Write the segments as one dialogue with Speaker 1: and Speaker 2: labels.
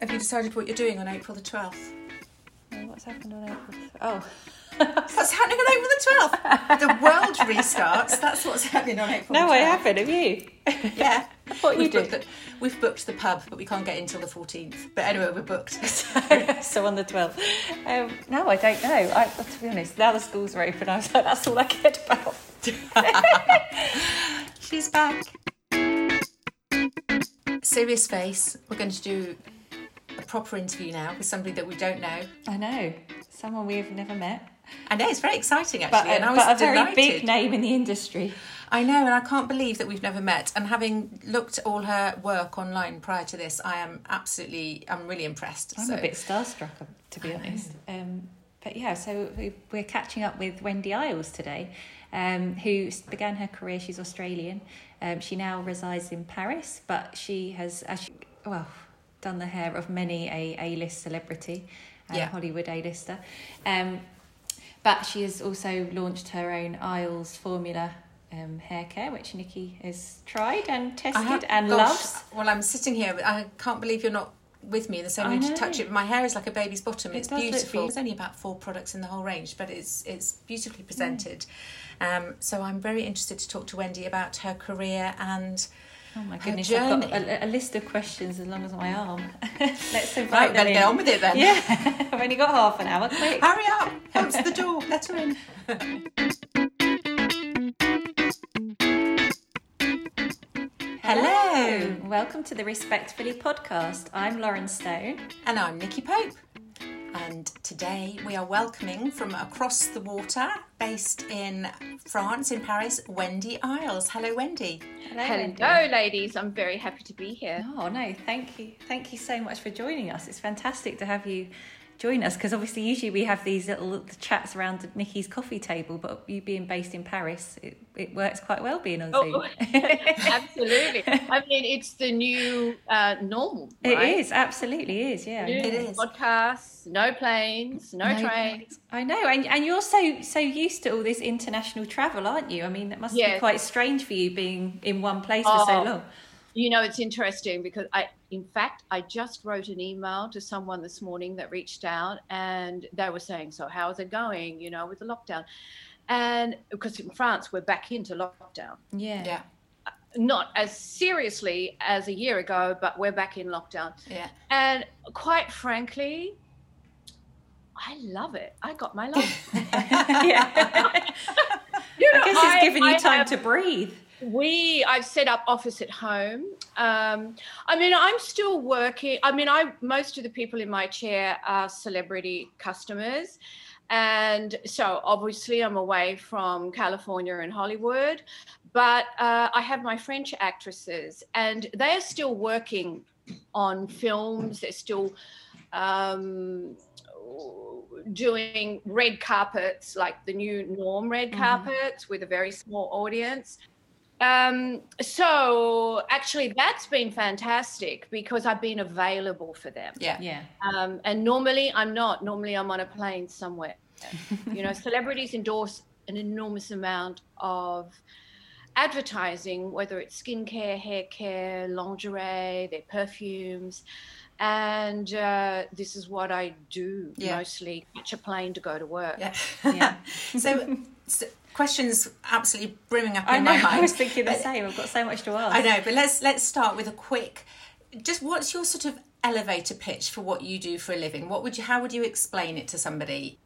Speaker 1: Have you decided what you're doing on April the 12th?
Speaker 2: Oh, What's happened on April? the 12th? Oh,
Speaker 1: What's happening on April the 12th? The world restarts. That's what's happening on April
Speaker 2: no,
Speaker 1: the 12th.
Speaker 2: No, I haven't. Have you?
Speaker 1: Yeah.
Speaker 2: What you
Speaker 1: we've booked,
Speaker 2: do?
Speaker 1: the, we've booked the pub, but we can't get in till the 14th. But anyway, we're booked.
Speaker 2: so on the 12th. Um, no, I don't know. I, to be honest, now the schools are open, I was like, that's all I cared about.
Speaker 1: She's back. Serious face. We're going to do proper interview now with somebody that we don't know.
Speaker 2: I know. Someone we've never met.
Speaker 1: I know it's very exciting actually,
Speaker 2: But,
Speaker 1: and I was
Speaker 2: but a very big name in the industry.
Speaker 1: I know, and I can't believe that we've never met. And having looked at all her work online prior to this, I am absolutely, I'm really impressed.
Speaker 2: I'm
Speaker 1: so,
Speaker 2: a bit starstruck, to be honest. Um, but yeah, so we- we're catching up with Wendy Iles today, um, who began her career. She's Australian. Um, she now resides in Paris, but she has, as she, well, done the hair of many a A-list celebrity, a
Speaker 1: Yeah.
Speaker 2: Hollywood A-lister. Um, but she has also launched her own Iles formula um, hair care, which Nikki has tried and tested
Speaker 1: have-
Speaker 2: and
Speaker 1: gosh,
Speaker 2: loves.
Speaker 1: Well, I'm sitting here, I can't believe you're not with me in the same room to touch it. My hair is like a baby's bottom.
Speaker 2: It
Speaker 1: it's beautiful. There's only about four products in the whole range, but it's it's
Speaker 2: Mm.
Speaker 1: beautifully presented. Um, so I'm very interested to talk to Wendy about her career and.
Speaker 2: Oh my goodness, I've got a, a list of questions as long as my arm. Let's invite
Speaker 1: Right,
Speaker 2: them
Speaker 1: better get on with it then.
Speaker 2: Yeah, I've only got half an hour. Quick.
Speaker 1: Hurry up! Answer the door. Let her in. Hello.
Speaker 2: Welcome to the Respectfully podcast. I'm Lauren Stone.
Speaker 1: And I'm Nikki Pope. And today we are welcoming from across the water, based in France, in Paris, Wendy Iles. Hello, Wendy.
Speaker 2: Wendy.
Speaker 3: Hello, ladies. I'm very happy to be here.
Speaker 2: Oh no, thank you, thank you so much for joining us. It's fantastic to have you join us because obviously usually we have these little chats around Nikki's coffee table, but you being based in Paris, it, it works quite well being on
Speaker 3: Oh,
Speaker 2: Zoom.
Speaker 3: Absolutely. I mean, it's the new uh, normal.
Speaker 2: It
Speaker 3: right?
Speaker 2: is, absolutely is, yeah.
Speaker 3: New.
Speaker 1: It is.
Speaker 3: Podcasts, no planes, no,
Speaker 2: No
Speaker 3: trains.
Speaker 2: I know, and and you're so so used to all this international travel, aren't you? I mean, that must be quite strange for you being in one place for so
Speaker 3: Oh.
Speaker 2: long.
Speaker 3: You know, it's interesting because I, in fact, I just wrote an email to someone this morning that reached out and they were saying, So, how's it going, you know, with the lockdown? And because in France, we're back into lockdown.
Speaker 2: Yeah,
Speaker 1: Yeah, uh,
Speaker 3: Not as seriously as a year ago, but we're back in lockdown.
Speaker 1: yeah.
Speaker 3: And quite frankly, I love it. I got my life.
Speaker 2: yeah.
Speaker 3: You
Speaker 2: I guess it's given you
Speaker 3: I
Speaker 2: time
Speaker 3: have-
Speaker 2: to breathe.
Speaker 3: We, I've set up office at home. Um, I mean, I'm still working. I mean, I most of the people in my chair are celebrity customers, and so obviously I'm away from California and Hollywood, but uh, I have my French actresses, and they are still working on films. They're still um, doing red carpets, like the new Norm red
Speaker 2: Mhm.
Speaker 3: carpets, with a very small audience. Um, so actually, that's been fantastic because I've been available for them.
Speaker 1: Yeah.
Speaker 2: Yeah,
Speaker 3: Um, and normally I'm not. Normally I'm on a plane somewhere. you know, celebrities endorse an enormous amount of advertising, whether it's skincare, hair care, lingerie, their perfumes. And uh, this is what I do
Speaker 1: Yeah.
Speaker 3: mostly catch a plane to go to work.
Speaker 1: Yeah.
Speaker 2: Yeah.
Speaker 1: so, so, questions absolutely brimming up
Speaker 2: I
Speaker 1: in
Speaker 2: know.
Speaker 1: my mind.
Speaker 2: I was thinking the same. I've got so much to ask.
Speaker 1: I know, but let's let's start with a quick. Just what's your sort of elevator pitch for what you do for a living? What would you? How would you explain it to somebody?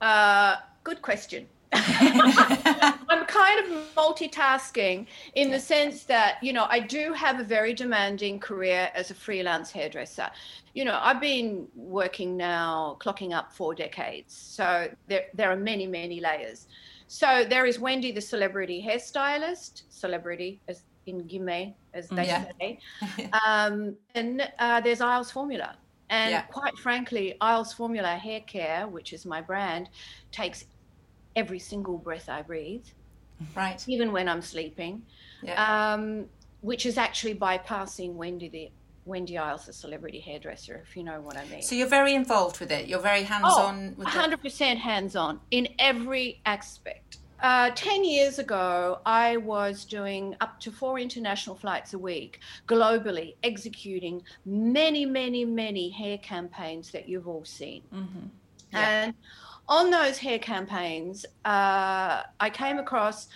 Speaker 3: Uh, good question. I'm kind of multitasking in the sense that, you know, I do have a very demanding career as a freelance hairdresser. You know, I've been working now, clocking up four decades. So there, there are many, many layers. So there is Wendy, the celebrity hairstylist, celebrity as in guillemets, as they
Speaker 1: Yeah.
Speaker 3: say. Um, and uh, there's Iles Formula. And
Speaker 1: Yeah.
Speaker 3: quite frankly, Iles Formula Hair Care, which is my brand, takes every single breath I breathe,
Speaker 1: Right.
Speaker 3: even when I'm sleeping,
Speaker 1: Yeah.
Speaker 3: um, which is actually bypassing Wendy, the Wendy Iles, the celebrity hairdresser, if you know what I mean.
Speaker 1: so you're very involved with it. You're very hands
Speaker 3: Oh,
Speaker 1: on with it.
Speaker 3: 100% hands on in every aspect. Uh, 10 years ago, I was doing up to four international flights a week globally, executing many, many, many hair campaigns that you've all seen.
Speaker 2: Mm-hmm.
Speaker 1: Yeah.
Speaker 3: And on those hair campaigns, uh, I came across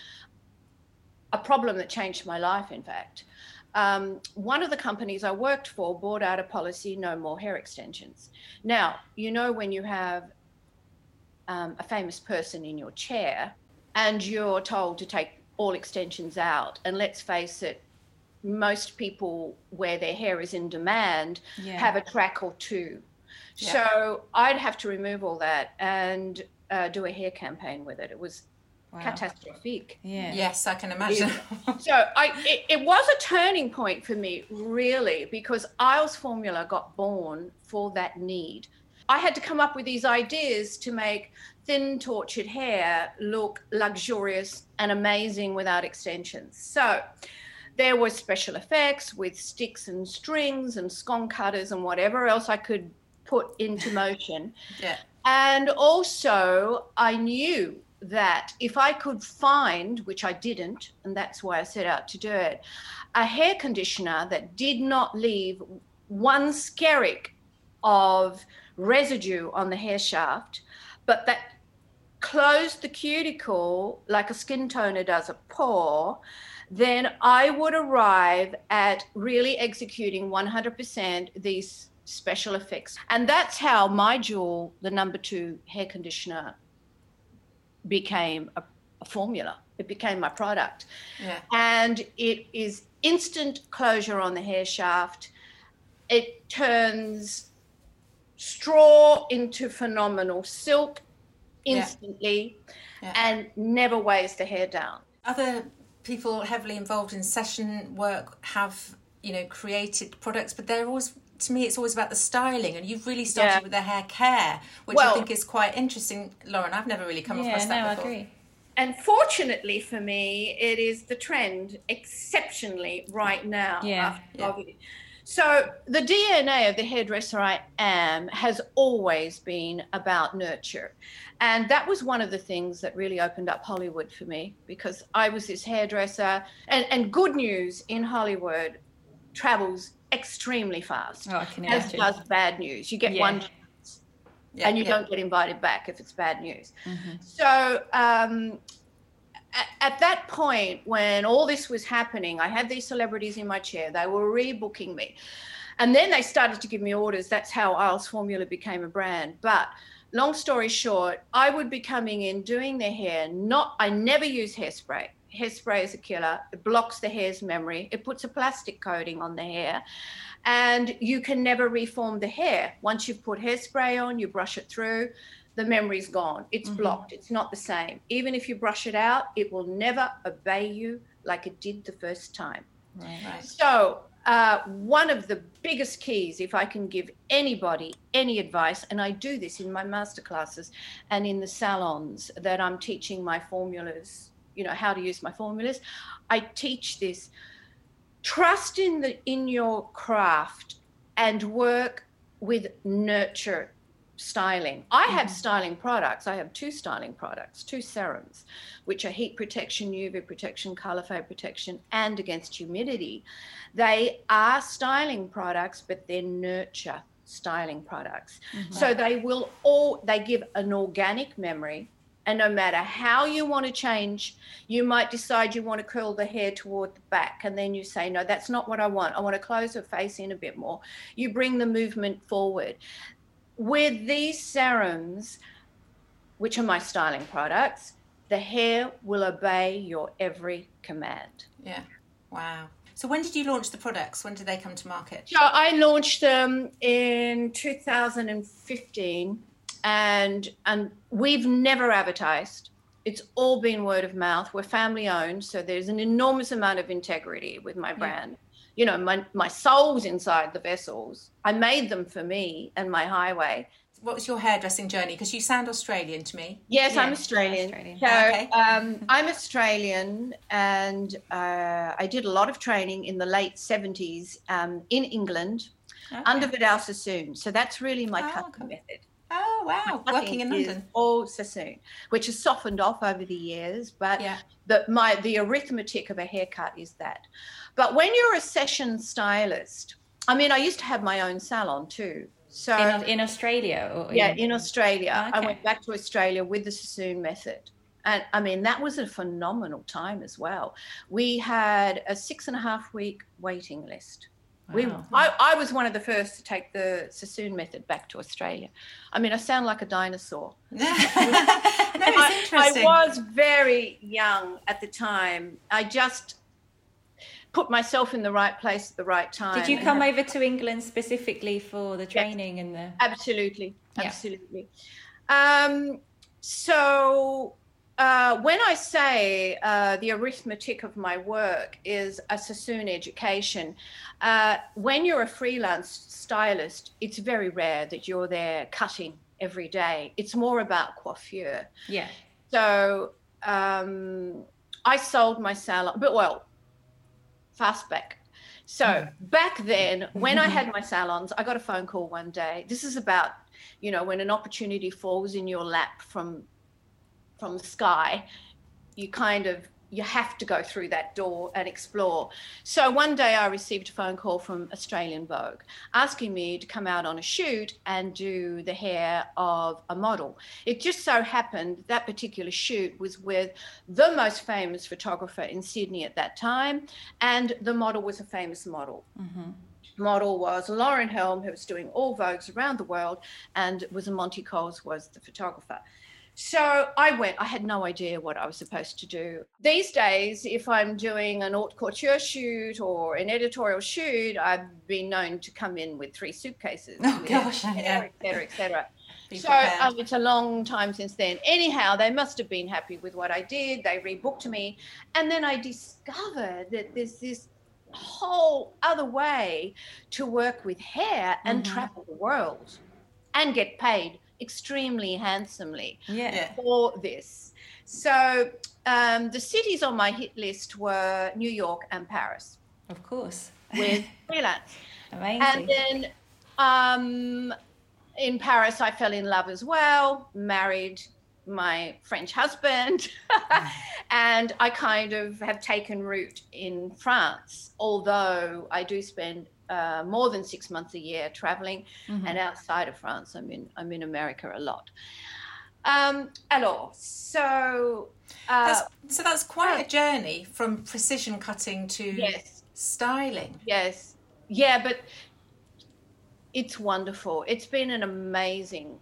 Speaker 3: a problem that changed my life, in fact. Um, one of the companies I worked for bought out a policy no more hair extensions. Now, you know, when you have um, a famous person in your chair and you're told to take all extensions out, and let's face it, most people where their hair is in demand
Speaker 2: Yeah.
Speaker 3: have a track or two.
Speaker 1: Yeah.
Speaker 3: So I'd have to remove all that and uh, do a hair campaign with it. It was
Speaker 2: Wow.
Speaker 3: catastrophic.
Speaker 2: Yeah.
Speaker 1: Yes, I can imagine.
Speaker 3: So I, it, it was a turning point for me, really, because Iles Formula got born for that need. I had to come up with these ideas to make thin, tortured hair look luxurious and amazing without extensions. So there was special effects with sticks and strings and scone cutters and whatever else I could put into motion.
Speaker 1: yeah.
Speaker 3: And also, I knew that if I could find, which I didn't, and that's why I set out to do it, a hair conditioner that did not leave one skerrick of residue on the hair shaft, but that closed the cuticle like a skin toner does a pore, then I would arrive at really executing 100% these special effects. And that's how my jewel, the number two hair conditioner, became a, a formula. It became my product.
Speaker 1: Yeah.
Speaker 3: And it is instant closure on the hair shaft. It turns straw into phenomenal silk
Speaker 1: Yeah.
Speaker 3: instantly
Speaker 1: Yeah.
Speaker 3: and never weighs the hair down.
Speaker 1: Other people heavily involved in session work have, you know, created products, but they're always to me it's always about the styling and you've really started
Speaker 3: Yeah.
Speaker 1: with the hair care, which I think is quite interesting. Lauren, I've never really come
Speaker 2: Yeah,
Speaker 1: across
Speaker 2: no,
Speaker 1: that
Speaker 2: I
Speaker 1: before.
Speaker 2: agree.
Speaker 3: And fortunately for me, it is the trend exceptionally right now.
Speaker 2: Yeah.
Speaker 3: after
Speaker 1: Yeah.
Speaker 3: So the DNA of the hairdresser I am has always been about nurture. And that was one of the things that really opened up Hollywood for me because I was this hairdresser. And, and good news in Hollywood travels extremely fast,
Speaker 2: Oh, I can
Speaker 3: as
Speaker 2: imagine.
Speaker 3: does bad news. You get
Speaker 2: Yeah.
Speaker 3: one
Speaker 1: Yeah,
Speaker 3: and you
Speaker 1: yeah.
Speaker 3: don't get invited back if it's bad news.
Speaker 2: Mhm.
Speaker 3: So um, at, at that point, when all this was happening, I had these celebrities in my chair. They were rebooking me, and then they started to give me orders. That's how Iles Formula became a brand. But long story short, I would be coming in doing their hair. Not, I never use hairspray. Hairspray is a killer. It blocks the hair's memory. It puts a plastic coating on the hair and you can never reform the hair. Once you've put hairspray on, you brush it through, the memory's gone. It's
Speaker 2: Mhm.
Speaker 3: blocked. It's not the same. Even if you brush it out, it will never obey you like it did the first time.
Speaker 2: Right.
Speaker 1: Right.
Speaker 3: So, uh, one of the biggest keys, if I can give anybody any advice, and I do this in my masterclasses and in the salons that I'm teaching my formulas, you know, how to use my formulas, I teach this. Trust in the in your craft and work with nurture styling. I have mm-hmm. styling products. I have two styling products, two serums, which are heat protection, UV protection, color fade protection, and against humidity. They are styling products, but they're nurture styling products. Mm-hmm. So they will all they give an organic memory. And no matter how you want to change, you might decide you want to curl the hair toward the back, and then you say, No, that's not what I want. I want to close her face in a bit more. You bring the movement forward. With these serums, which are my styling products, the hair will obey your every command.
Speaker 1: Yeah. Wow. So when did you launch the products? When did they come to market?
Speaker 3: So I launched them in 2015, and and we've never advertised. It's all been word of mouth. We're family owned, so there's an enormous amount of integrity with my brand. You know, my my soul's inside the vessels. I made them for me and my highway.
Speaker 1: What was your hairdressing journey? Because you sound Australian to me.
Speaker 3: Yes, I'm Australian.
Speaker 2: Australian.
Speaker 3: So
Speaker 1: Okay.
Speaker 3: um, I'm Australian, and uh, I did a lot of training in the late 70s um, in England
Speaker 2: Okay.
Speaker 3: under Vidal Sassoon. So that's really my
Speaker 1: Oh,
Speaker 3: custom
Speaker 1: okay.
Speaker 3: method.
Speaker 1: Oh, wow, working in London.
Speaker 3: All Sassoon, which has softened off over the years, but
Speaker 1: Yeah.
Speaker 3: the my the arithmetic of a haircut is that. But when you're a session stylist, I mean, I used to have my own salon too. So
Speaker 2: In, in Australia? Or
Speaker 3: yeah, in Australia, I
Speaker 2: Okay.
Speaker 3: went back to Australia with the Sassoon method. And I mean, that was a phenomenal time as well. We had a six and a half week waiting list. We, I, I was one of the first to take the Sassoon method back to Australia. I mean, I sound like a dinosaur.
Speaker 1: no,
Speaker 3: I. I was very young at the time. I just put myself in the right place at the right time.
Speaker 2: Did you come over to England specifically for the training and the?
Speaker 3: Absolutely,
Speaker 2: Yeah.
Speaker 3: absolutely. Um, so uh, when I say uh, the arithmetic of my work is a Sassoon education, uh, when you're a freelance stylist, it's very rare that you're there cutting every day. It's more about coiffure.
Speaker 2: Yeah.
Speaker 3: So um, I sold my salon, but well, fast back. So back then, when I had my salons, I got a phone call one day. This is about, you know, when an opportunity falls in your lap from from the sky, you kind of you have to go through that door and explore. So one day I received a phone call from Australian Vogue asking me to come out on a shoot and do the hair of a model. It just so happened that particular shoot was with the most famous photographer in Sydney at that time, and the model was a famous model mm-hmm. model was Lauren Helm, who was doing all Vogues around the world, and was a Monty Coles was the photographer. So I went, I had no idea what I was supposed to do. These days, if I'm doing an haute couture shoot or an editorial shoot, I've been known to come in with three suitcases.
Speaker 1: Oh,
Speaker 3: with
Speaker 1: gosh,
Speaker 3: hair,
Speaker 1: yeah.
Speaker 3: Et cetera, et cetera. So um, it's a long time since then. Anyhow, they must have been happy with what I did. They rebooked me. And then I discovered that there's this whole other way to work with hair and
Speaker 1: Mhm.
Speaker 3: travel the world and get paid extremely handsomely
Speaker 2: Yeah.
Speaker 1: Yeah.
Speaker 3: for this. So um, the cities on my hit list were New York and Paris
Speaker 2: Of course.
Speaker 3: with freelance.
Speaker 2: Amazing.
Speaker 3: And then um, in Paris, I fell in love as well, married my French husband, and I kind of have taken root in France, although I do spend uh, more than six months a year traveling,
Speaker 2: Mhm.
Speaker 3: and outside of France, I'm in I'm in America a lot. Um, alors, so uh,
Speaker 1: That's, so that's quite a journey from precision cutting to
Speaker 3: yes,
Speaker 1: styling.
Speaker 3: Yes. Yeah, but it's wonderful. It's been an amazing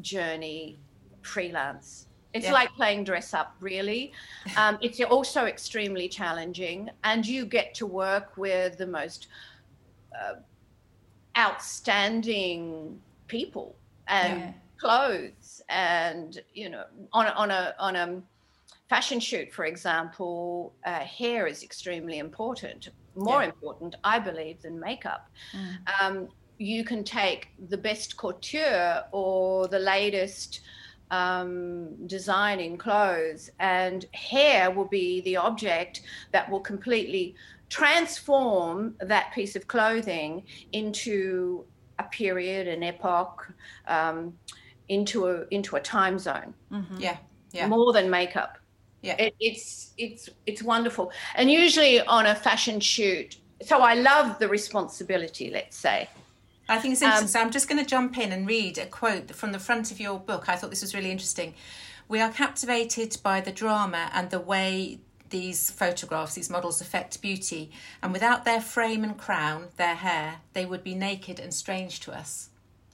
Speaker 3: journey freelance. It's
Speaker 1: Yeah.
Speaker 3: like playing dress up, really. Um, it's also extremely challenging, and you get to work with the most uh, outstanding people and
Speaker 2: Yeah.
Speaker 3: clothes, and you know, on a, on a on a fashion shoot, for example, uh, hair is extremely important, more
Speaker 1: Yeah.
Speaker 3: important, I believe, than makeup.
Speaker 2: Mm.
Speaker 3: Um, you can take the best couture or the latest um, design in clothes, and hair will be the object that will completely transform that piece of clothing into a period, an epoch, um, into a into a time zone
Speaker 2: Mhm.
Speaker 1: Yeah. Yeah.
Speaker 3: more than makeup.
Speaker 1: Yeah.
Speaker 3: It, it's it's it's wonderful, and usually on a fashion shoot. So I love the responsibility. Let's say.
Speaker 1: I think it's
Speaker 3: Um,
Speaker 1: interesting. so I'm just going to jump in and read a quote from the front of your book. I thought this was really interesting. We are captivated by the drama and the way these photographs, these models affect beauty. And without their frame and crown, their hair, they would be naked and strange to us.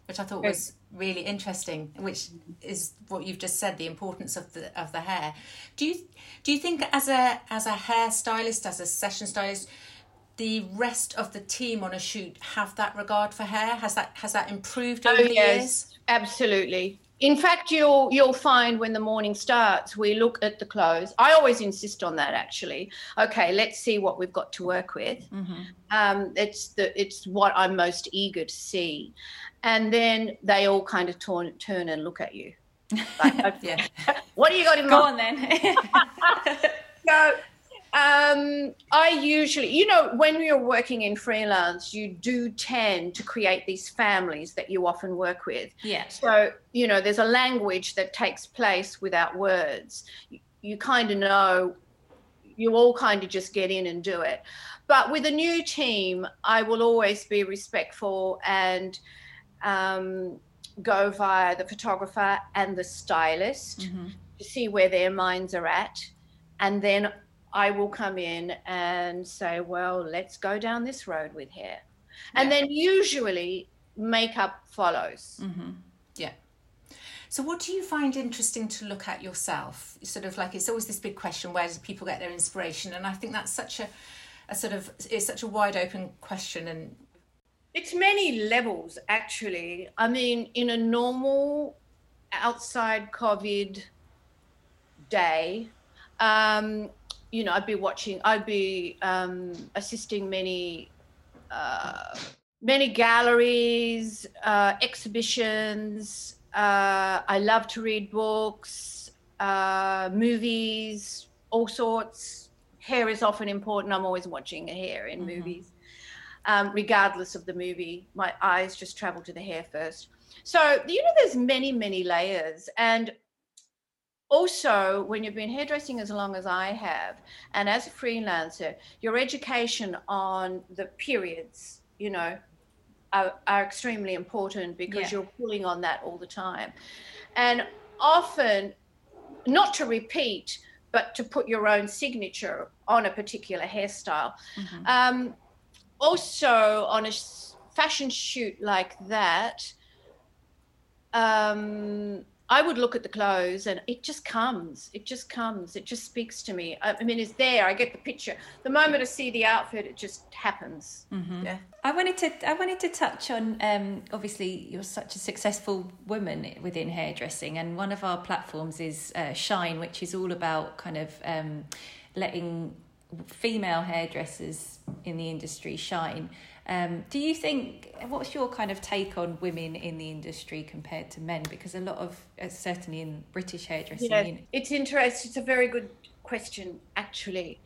Speaker 1: Which I thought was really interesting, which is what you've just said, the importance of the of the hair. Do you do you think as a as a hairstylist, as a session stylist, the rest of the team on a shoot have that regard for hair? Has that has that improved oh, over the years?
Speaker 3: absolutely. In fact, you'll you'll find when the morning starts, we look at the clothes. I always insist on that. Actually, okay, let's see what we've got to work with.
Speaker 2: Mhm.
Speaker 3: Um, it's the it's what I'm most eager to see, and then they all kind of turn turn and look at you. Like, okay,
Speaker 1: Yeah.
Speaker 3: what do you got in
Speaker 2: Go
Speaker 3: mind?
Speaker 2: on then.
Speaker 3: So Um, I usually, you know, when you're working in freelance, you do tend to create these families that you often work with.
Speaker 2: Yeah.
Speaker 3: So, you know, there's a language that takes place without words. You, you kind of know, you all kind of just get in and do it. But with a new team, I will always be respectful and um, go via the photographer and the stylist
Speaker 2: Mm-hmm.
Speaker 3: to see where their minds are at. And then I will come in and say, well, let's go down this road with hair. And then usually makeup follows.
Speaker 2: Mm-hmm.
Speaker 1: Yeah. So, what do you find interesting to look at yourself? Sort of like it's always this big question: where do people get their inspiration? And I think that's such a, a sort of it's such a wide open question. And
Speaker 3: It's many levels, actually. I mean, in a normal outside COVID day, um, you know, I'd be watching, I'd be um, assisting many, uh, many galleries, uh, exhibitions. Uh, I love to read books, uh, movies, all sorts. Hair is often important. I'm always watching hair in movies um, regardless of the movie. My eyes just travel to the hair first. So, you know, there's many, many layers. And also, when you've been hairdressing as long as I have, and as a freelancer, your education on the periods, you know, are, are extremely important because
Speaker 2: Yeah.
Speaker 3: you're pulling on that all the time. And often, not to repeat, but to put your own signature on a particular hairstyle.
Speaker 2: Mm-hmm.
Speaker 3: Um, also, on a fashion shoot like that, um, I would look at the clothes and it just comes. It just comes. It just speaks to me. I, I mean, it's there. I get the picture. The moment I see the outfit, it just happens.
Speaker 1: yeah,
Speaker 2: I wanted to I wanted to touch on um, obviously you're such a successful woman within hairdressing and one of our platforms is uh, Shine which is all about kind of um, letting female hairdressers in the industry shine. Um, do you think what's your kind of take on women in the industry compared to men? Because a lot of uh, certainly in British hairdressing,
Speaker 3: Yeah, it's interesting. It's a very good question, actually.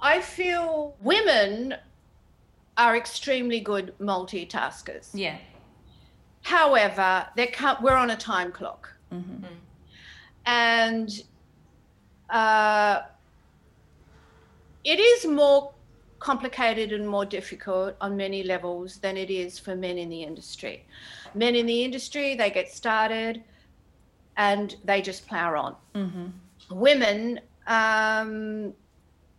Speaker 3: I feel women are extremely good multitaskers.
Speaker 2: yeah,
Speaker 3: However, they can't, we're on a time clock. And uh, it is more complicated and more difficult on many levels than it is for men in the industry. Men in the industry, they get started and they just plow on. Women um,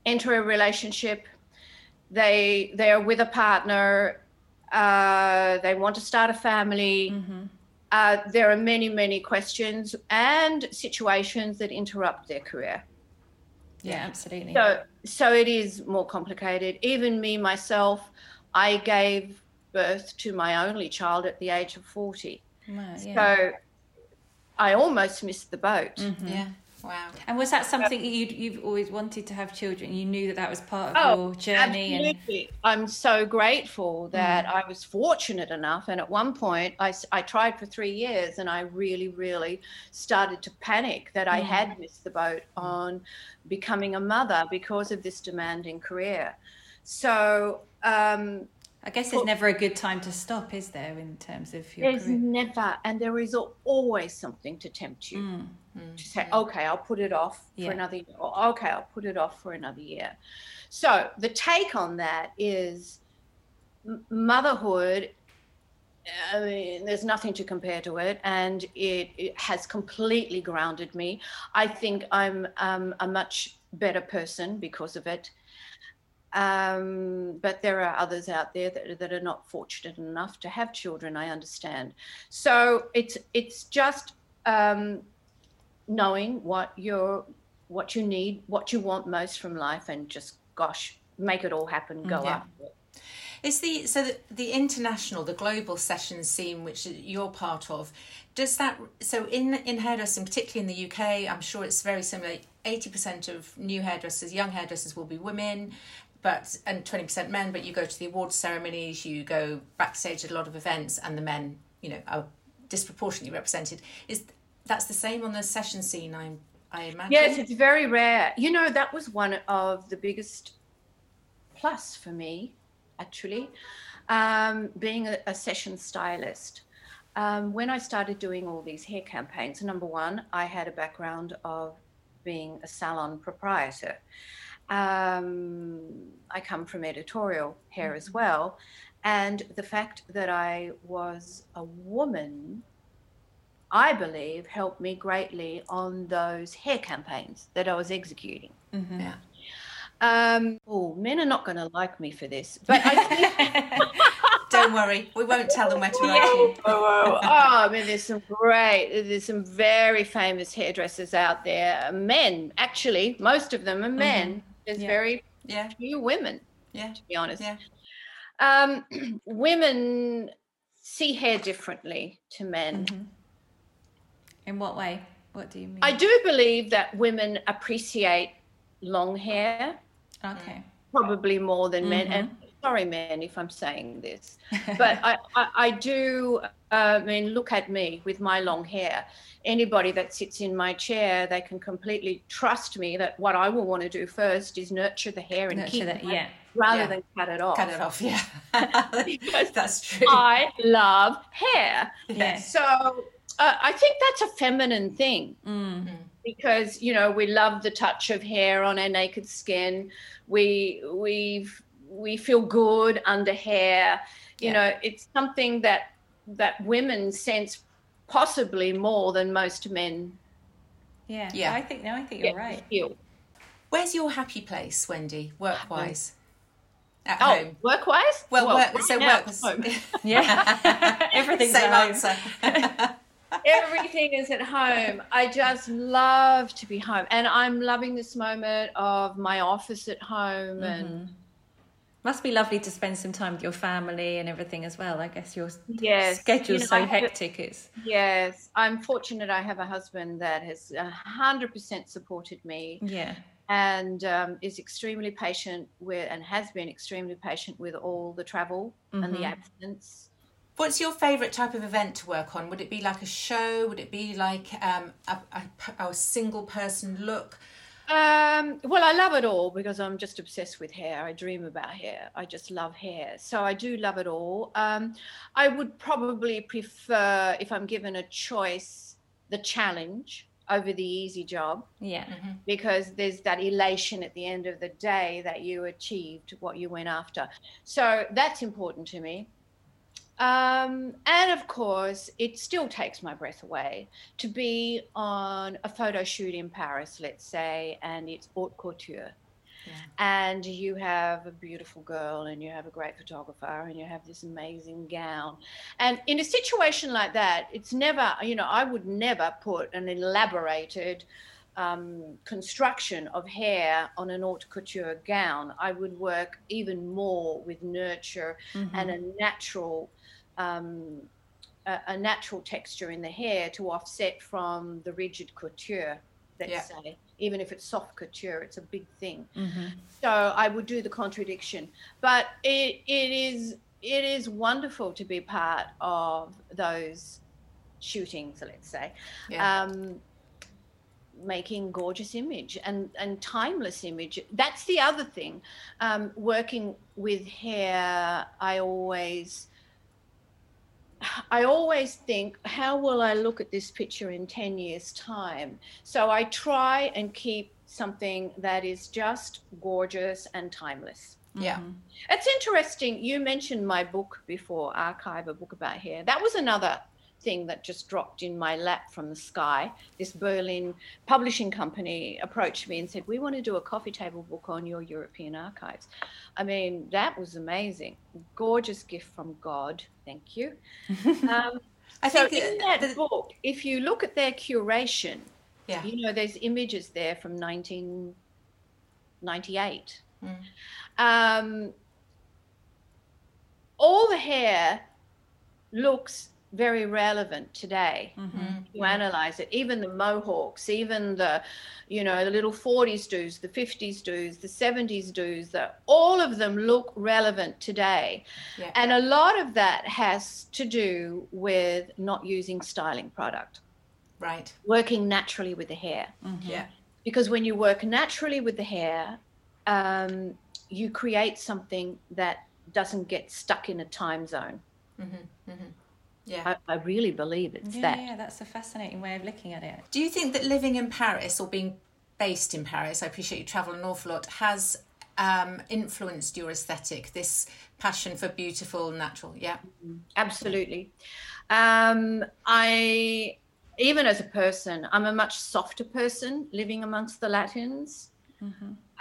Speaker 3: enter a relationship, they they are with a partner, uh, they want to start a family. Uh, there are many, many questions and situations that interrupt their career.
Speaker 2: Yeah, absolutely.
Speaker 3: So, so it is more complicated. Even me myself, I gave birth to my only child at the age of 40.
Speaker 2: Wow, yeah.
Speaker 3: So I almost missed the boat. Mm-hmm.
Speaker 1: yeah, wow.
Speaker 2: And was that something that you'd, you've always wanted to have children? You knew that that was part of
Speaker 3: Oh,
Speaker 2: your journey, and
Speaker 3: Absolutely. I'm so grateful that
Speaker 2: Mm.
Speaker 3: I was fortunate enough. And at one point, I, I tried for three years and I really, really started to panic that
Speaker 2: Mm.
Speaker 3: I had missed the boat on becoming a mother because of this demanding career. So, um,
Speaker 2: I guess there's never a good time to stop, is there, in terms of your
Speaker 3: there's
Speaker 2: career?
Speaker 3: never, and there is always something to tempt you to say, okay, I'll put it off
Speaker 2: Mm. Yeah.
Speaker 3: for another year, or okay, I'll put it off for another year. So the take on that is motherhood. I mean, there's nothing to compare to it, and it, it has completely grounded me. I think I'm um, a much better person because of it. Um, but there are others out there that, that are not fortunate enough to have children. I understand. So it's it's just um, knowing what you're what you need, what you want most from life, and just gosh, make it all happen. Go
Speaker 1: yeah.
Speaker 3: after it.
Speaker 1: Is the so the, the international, the global session scene, which you're part of, does that so in in hairdressing, particularly in the UK, I'm sure it's very similar. Eighty percent of new hairdressers, young hairdressers, will be women, but and twenty percent men. But you go to the awards ceremonies, you go backstage at a lot of events, and the men, you know, are disproportionately represented. Is that's the same on the session scene? I'm I imagine.
Speaker 3: Yes, it's very rare. You know, that was one of the biggest plus for me, actually, um, being a, a, session stylist. Um, when I started doing all these hair campaigns, number one, I had a background of being a salon proprietor. Um, I come from editorial hair as mm-hmm. well. And the fact that I was a woman I believe, helped me greatly on those hair campaigns that I was executing.
Speaker 1: Mm-hmm. Yeah.
Speaker 3: Um, oh, men are not going to like me for this, but I think.
Speaker 1: Don't worry, we won't tell them where to
Speaker 3: write you. oh, oh, I mean, there's some great, there's some very famous hairdressers out there. Men, actually, most of them are men. Mm-hmm. There's yeah. very
Speaker 1: yeah.
Speaker 3: few women.
Speaker 1: Yeah.
Speaker 3: To be honest.
Speaker 1: Yeah.
Speaker 3: Um, women see hair differently to men.
Speaker 2: Mm-hmm. In what way? What do you mean?
Speaker 3: I do believe that women appreciate long hair.
Speaker 2: Okay.
Speaker 3: Probably more than men. Mm-hmm. And sorry, men, if I'm saying this, but I, I, I, do. I mean, look at me with my long hair. Anybody that sits in my chair, they can completely trust me that what I will want to do first is nurture the hair and
Speaker 2: nurture
Speaker 3: keep
Speaker 2: that, it yeah.
Speaker 3: rather
Speaker 1: yeah.
Speaker 3: than cut it off.
Speaker 1: Cut it off, yeah. That's true.
Speaker 3: I love hair.
Speaker 1: Yeah.
Speaker 3: So uh, I think that's a feminine thing
Speaker 2: mm.
Speaker 3: because you know we love the touch of hair on our naked skin. We we we feel good under hair. You yeah. know, it's something that that women sense possibly more than most men.
Speaker 2: Yeah, yeah. I think no, I think you're right. Feel.
Speaker 1: Where's your happy place, Wendy, work wise? At
Speaker 3: oh,
Speaker 1: home.
Speaker 3: work wise?
Speaker 1: Well, well, work, so work was
Speaker 3: home.
Speaker 2: yeah, everything's
Speaker 1: same answer.
Speaker 3: everything is at home. I just love to be home. And I'm loving this moment of my office at home and mm-hmm.
Speaker 2: Must be lovely to spend some time with your family and everything as well. I guess your
Speaker 3: yes.
Speaker 2: schedule's you know, so hectic. It's
Speaker 3: yes. I'm fortunate. I have a husband that has hundred percent supported me.
Speaker 2: Yeah,
Speaker 3: and um, is extremely patient with and has been extremely patient with all the travel mm-hmm. and the mm-hmm. absence
Speaker 1: What's your favourite type of event to work on? Would it be like a show? Would it be like um, a, a, a single person look?
Speaker 3: Um, well, I love it all because I'm just obsessed with hair. I dream about hair. I just love hair. So I do love it all. Um, I would probably prefer, if I'm given a choice, the challenge over the easy job.
Speaker 2: Yeah. Mm-hmm.
Speaker 3: Because there's that elation at the end of the day that you achieved what you went after. So that's important to me. Um, and of course, it still takes my breath away to be on a photo shoot in Paris, let's say, and it's haute couture. Yeah. And you have a beautiful girl, and you have a great photographer, and you have this amazing gown. And in a situation like that, it's never, you know, I would never put an elaborated um, construction of hair on an haute couture gown. I would work even more with nurture mm-hmm. and a natural um, a, a, natural texture in the hair to offset from the rigid couture, let's yeah. say. Even if it's soft couture, it's a big thing.
Speaker 2: Mm-hmm.
Speaker 3: So I would do the contradiction. But it, it is it is wonderful to be part of those shootings, let's say.
Speaker 1: Yeah.
Speaker 3: Um, making gorgeous image and, and timeless image. That's the other thing. Um, working with hair, I always I always think, how will I look at this picture in 10 years' time? So I try and keep something that is just gorgeous and timeless.
Speaker 1: Yeah.
Speaker 3: Mm-hmm. It's interesting. You mentioned my book before, Archive, a book about hair. That was another thing that just dropped in my lap from the sky. This Berlin publishing company approached me and said, We want to do a coffee table book on your European archives. I mean, that was amazing. Gorgeous gift from God. Thank you. Um, I so think in that the, book, if you look at their curation,
Speaker 1: yeah.
Speaker 3: you know, there's images there from 1998.
Speaker 1: Mm.
Speaker 3: Um, all the hair looks very relevant today
Speaker 2: mm-hmm.
Speaker 3: to analyze it even the mohawks even the you know the little 40s do's the 50s do's the 70s do's that all of them look relevant today
Speaker 1: yeah.
Speaker 3: and a lot of that has to do with not using styling product
Speaker 1: Right.
Speaker 3: working naturally with the hair.
Speaker 1: Yeah.
Speaker 3: Because when you work naturally with the hair, um, you create something that doesn't get stuck in a time zone.
Speaker 1: Yeah.
Speaker 3: I, I really believe it's
Speaker 2: Yeah,
Speaker 3: that.
Speaker 2: yeah, that's a fascinating way of looking at it.
Speaker 1: Do you think that living in Paris or being based in Paris, I appreciate you travel an awful lot, has um, influenced your aesthetic, this passion for beautiful, natural? Yeah.
Speaker 3: Absolutely. Um, I, even as a person, I'm a much softer person living amongst the Latins.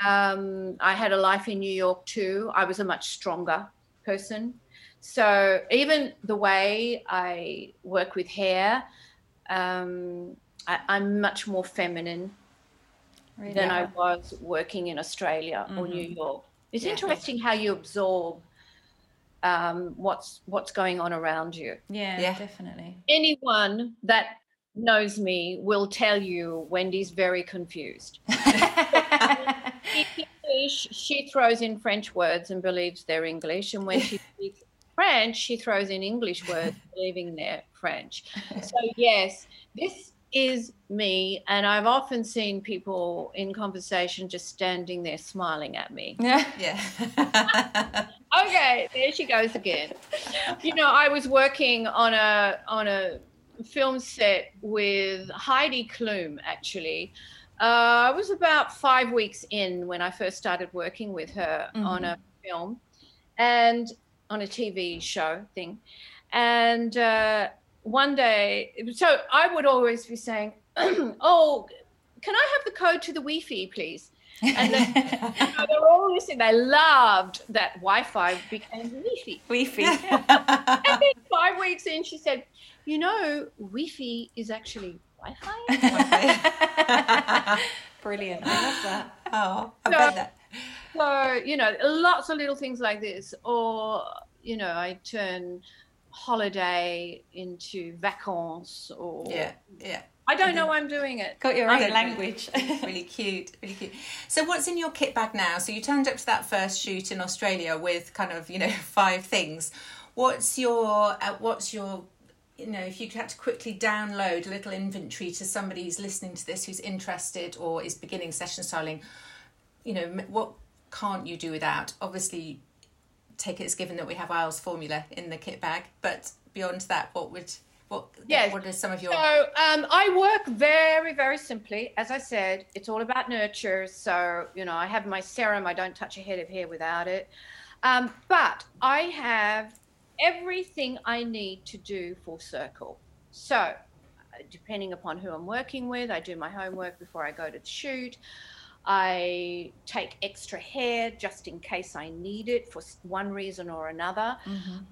Speaker 3: Um, I had a life in New York too. I was a much stronger person. So even the way I work with hair, um, I, I'm much more feminine
Speaker 2: Really.
Speaker 3: than I was working in Australia or New York. It's interesting how you absorb um, what's what's going on around you.
Speaker 2: yeah,
Speaker 1: Yeah.
Speaker 2: definitely.
Speaker 3: Anyone that knows me will tell you Wendy's very confused. English, she throws in French words and believes they're English, and when she speaks French, she throws in English words, believing they're French. So yes, this is me, and I've often seen people in conversation just standing there smiling at me.
Speaker 2: Yeah.
Speaker 1: Yeah.
Speaker 3: okay, there she goes again. You know, I was working on a on a film set with Heidi Klum actually. Uh, I was about five weeks in when I first started working with her on a film and on a TV show thing. And uh, one day, so I would always be saying, "Oh, can I have the code to the Wi-Fi, please?" And then you know, they're all listening. They loved that Wi-Fi became Wi-Fi.
Speaker 2: Wi-Fi.
Speaker 3: And then five weeks in, she said, "You know, Wi-Fi is actually Wi-Fi."
Speaker 2: Brilliant. I love that.
Speaker 1: oh, I
Speaker 3: So-
Speaker 1: bet that.
Speaker 3: So you know, lots of little things like this, or you know, I turn holiday into vacances, or
Speaker 1: Yeah, yeah.
Speaker 3: I don't know why I'm doing it.
Speaker 2: Got your own language.
Speaker 1: really cute, really cute. So, what's in your kit bag now? So, you turned up to that first shoot in Australia with kind of, you know, five things. What's your, uh, what's your, you know, if you had to quickly download a little inventory to somebody who's listening to this who's interested or is beginning session styling, you know, what can't you do without? Obviously, take it as given that we have Iles formula in the kit bag, but beyond that, what would, what,
Speaker 3: Yes.
Speaker 1: what are some of your,
Speaker 3: So um, I work very, very simply. As I said, it's all about nurture. So, you know, I have my serum. I don't touch a head of hair without it. Um, but I have everything I need to do full circle. So, depending upon who I'm working with, I do my homework before I go to the shoot. I take extra hair just in case I need it for one reason or another.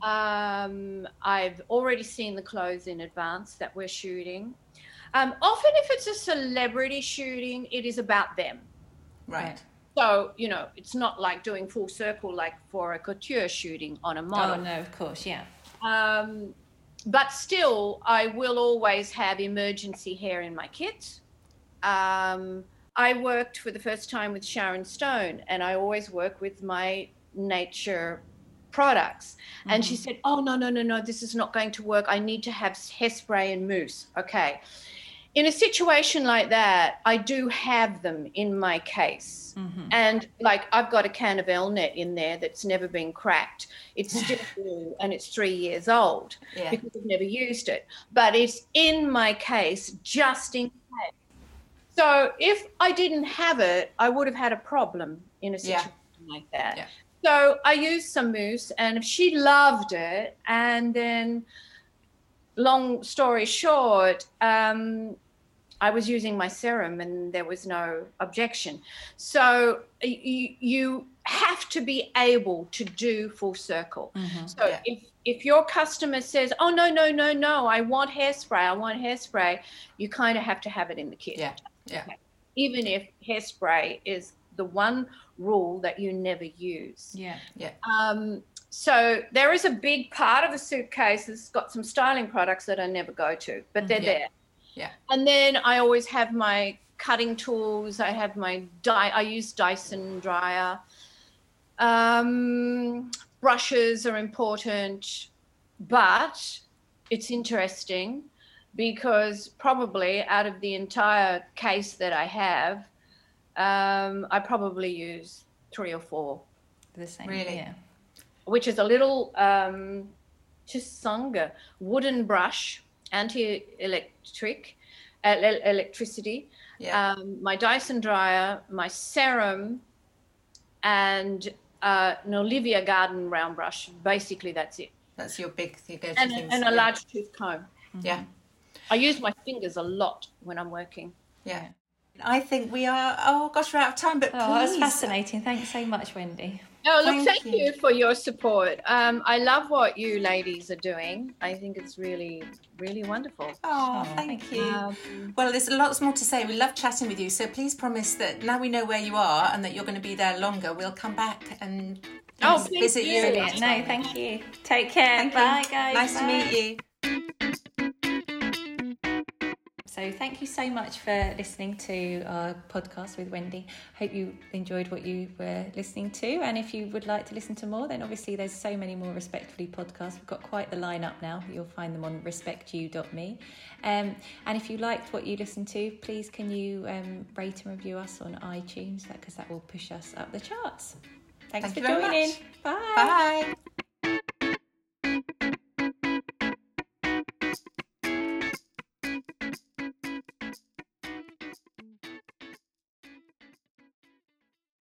Speaker 3: Um, I've already seen the clothes in advance that we're shooting. Um, often, if it's a celebrity shooting, it is about them.
Speaker 1: right?
Speaker 3: So, you know, it's not like doing full circle like for a couture shooting on a model.
Speaker 2: Oh no, of course, yeah.
Speaker 3: Um, but still, I will always have emergency hair in my kit. Um, I worked for the first time with Sharon Stone, and I always work with my nature products. And she mm-hmm. said, Oh, no, no, no, no, this is not going to work. I need to have hairspray and mousse. Okay. In a situation like that, I do have them in my case. Mm-hmm. And like I've got a can of Elnett in there that's never been cracked. It's still blue and it's three years old
Speaker 1: Yeah.
Speaker 3: because I've never used it. But it's in my case just in case. So if I didn't have it, I would have had a problem in a
Speaker 1: Yeah.
Speaker 3: situation like that.
Speaker 1: Yeah.
Speaker 3: So I used some mousse, and she loved it, and then, long story short, um, I was using my serum, and there was no objection. So you, you have to be able to do full circle. So
Speaker 1: Yeah.
Speaker 3: if if your customer says, "Oh no no no no, I want hairspray, I want hairspray," you kind of have to have it in the kit
Speaker 1: Yeah. Yeah.
Speaker 3: even if hairspray is the one rule that you never use.
Speaker 2: Yeah.
Speaker 3: Um, so there is a big part of the suitcase that's got some styling products that I never go to, but they're
Speaker 1: Yeah.
Speaker 3: there.
Speaker 1: Yeah.
Speaker 3: And then I always have my cutting tools. I have my di- I use Dyson dryer. Um, brushes are important, but it's interesting. Because probably out of the entire case that I have, um, I probably use three or four.
Speaker 2: The same.
Speaker 1: Really?
Speaker 2: Yeah.
Speaker 3: which is a little um, Chisanga wooden brush, anti-electric, uh, electricity.
Speaker 1: Yeah.
Speaker 3: Um, my Dyson dryer, my serum, and uh, an Olivia Garden round brush. Basically, that's it.
Speaker 1: That's your big your go-to
Speaker 3: And,
Speaker 1: things.
Speaker 3: and a
Speaker 1: yeah.
Speaker 3: large tooth comb.
Speaker 1: Yeah.
Speaker 3: I use my fingers a lot when I'm working.
Speaker 1: Yeah. I think we are. Oh gosh, we're out of time. But
Speaker 2: Oh, that was
Speaker 1: please,
Speaker 2: fascinating. Thanks so much, Wendy.
Speaker 3: Oh, look,
Speaker 1: Thank
Speaker 3: thank,
Speaker 1: you.
Speaker 3: you. for your support. Um, I love what you ladies are doing. I think it's really, really wonderful.
Speaker 1: Oh,
Speaker 2: Oh,
Speaker 1: thank,
Speaker 2: thank
Speaker 1: you.
Speaker 3: Um,
Speaker 1: Well, there's lots more to say. We love chatting with you. So please promise that now we know where you are and that you're going to be there longer, we'll come back and
Speaker 3: Oh,
Speaker 1: vis-
Speaker 3: please
Speaker 1: visit
Speaker 3: do.
Speaker 1: you.
Speaker 2: Brilliant. No, thank you. Take care.
Speaker 1: Thank you.
Speaker 2: Bye, guys.
Speaker 1: Nice to meet you.
Speaker 2: So, thank you so much for listening to our podcast with Wendy. Hope you enjoyed what you were listening to. And if you would like to listen to more, then obviously there's so many more Respectfully podcasts. We've got quite the lineup now. You'll find them on respectyou.me. Um, and if you liked what you listened to, please can you um, rate and review us on iTunes because that will push us up the charts. Thanks
Speaker 1: Thank
Speaker 2: for joining. Bye.
Speaker 1: Bye.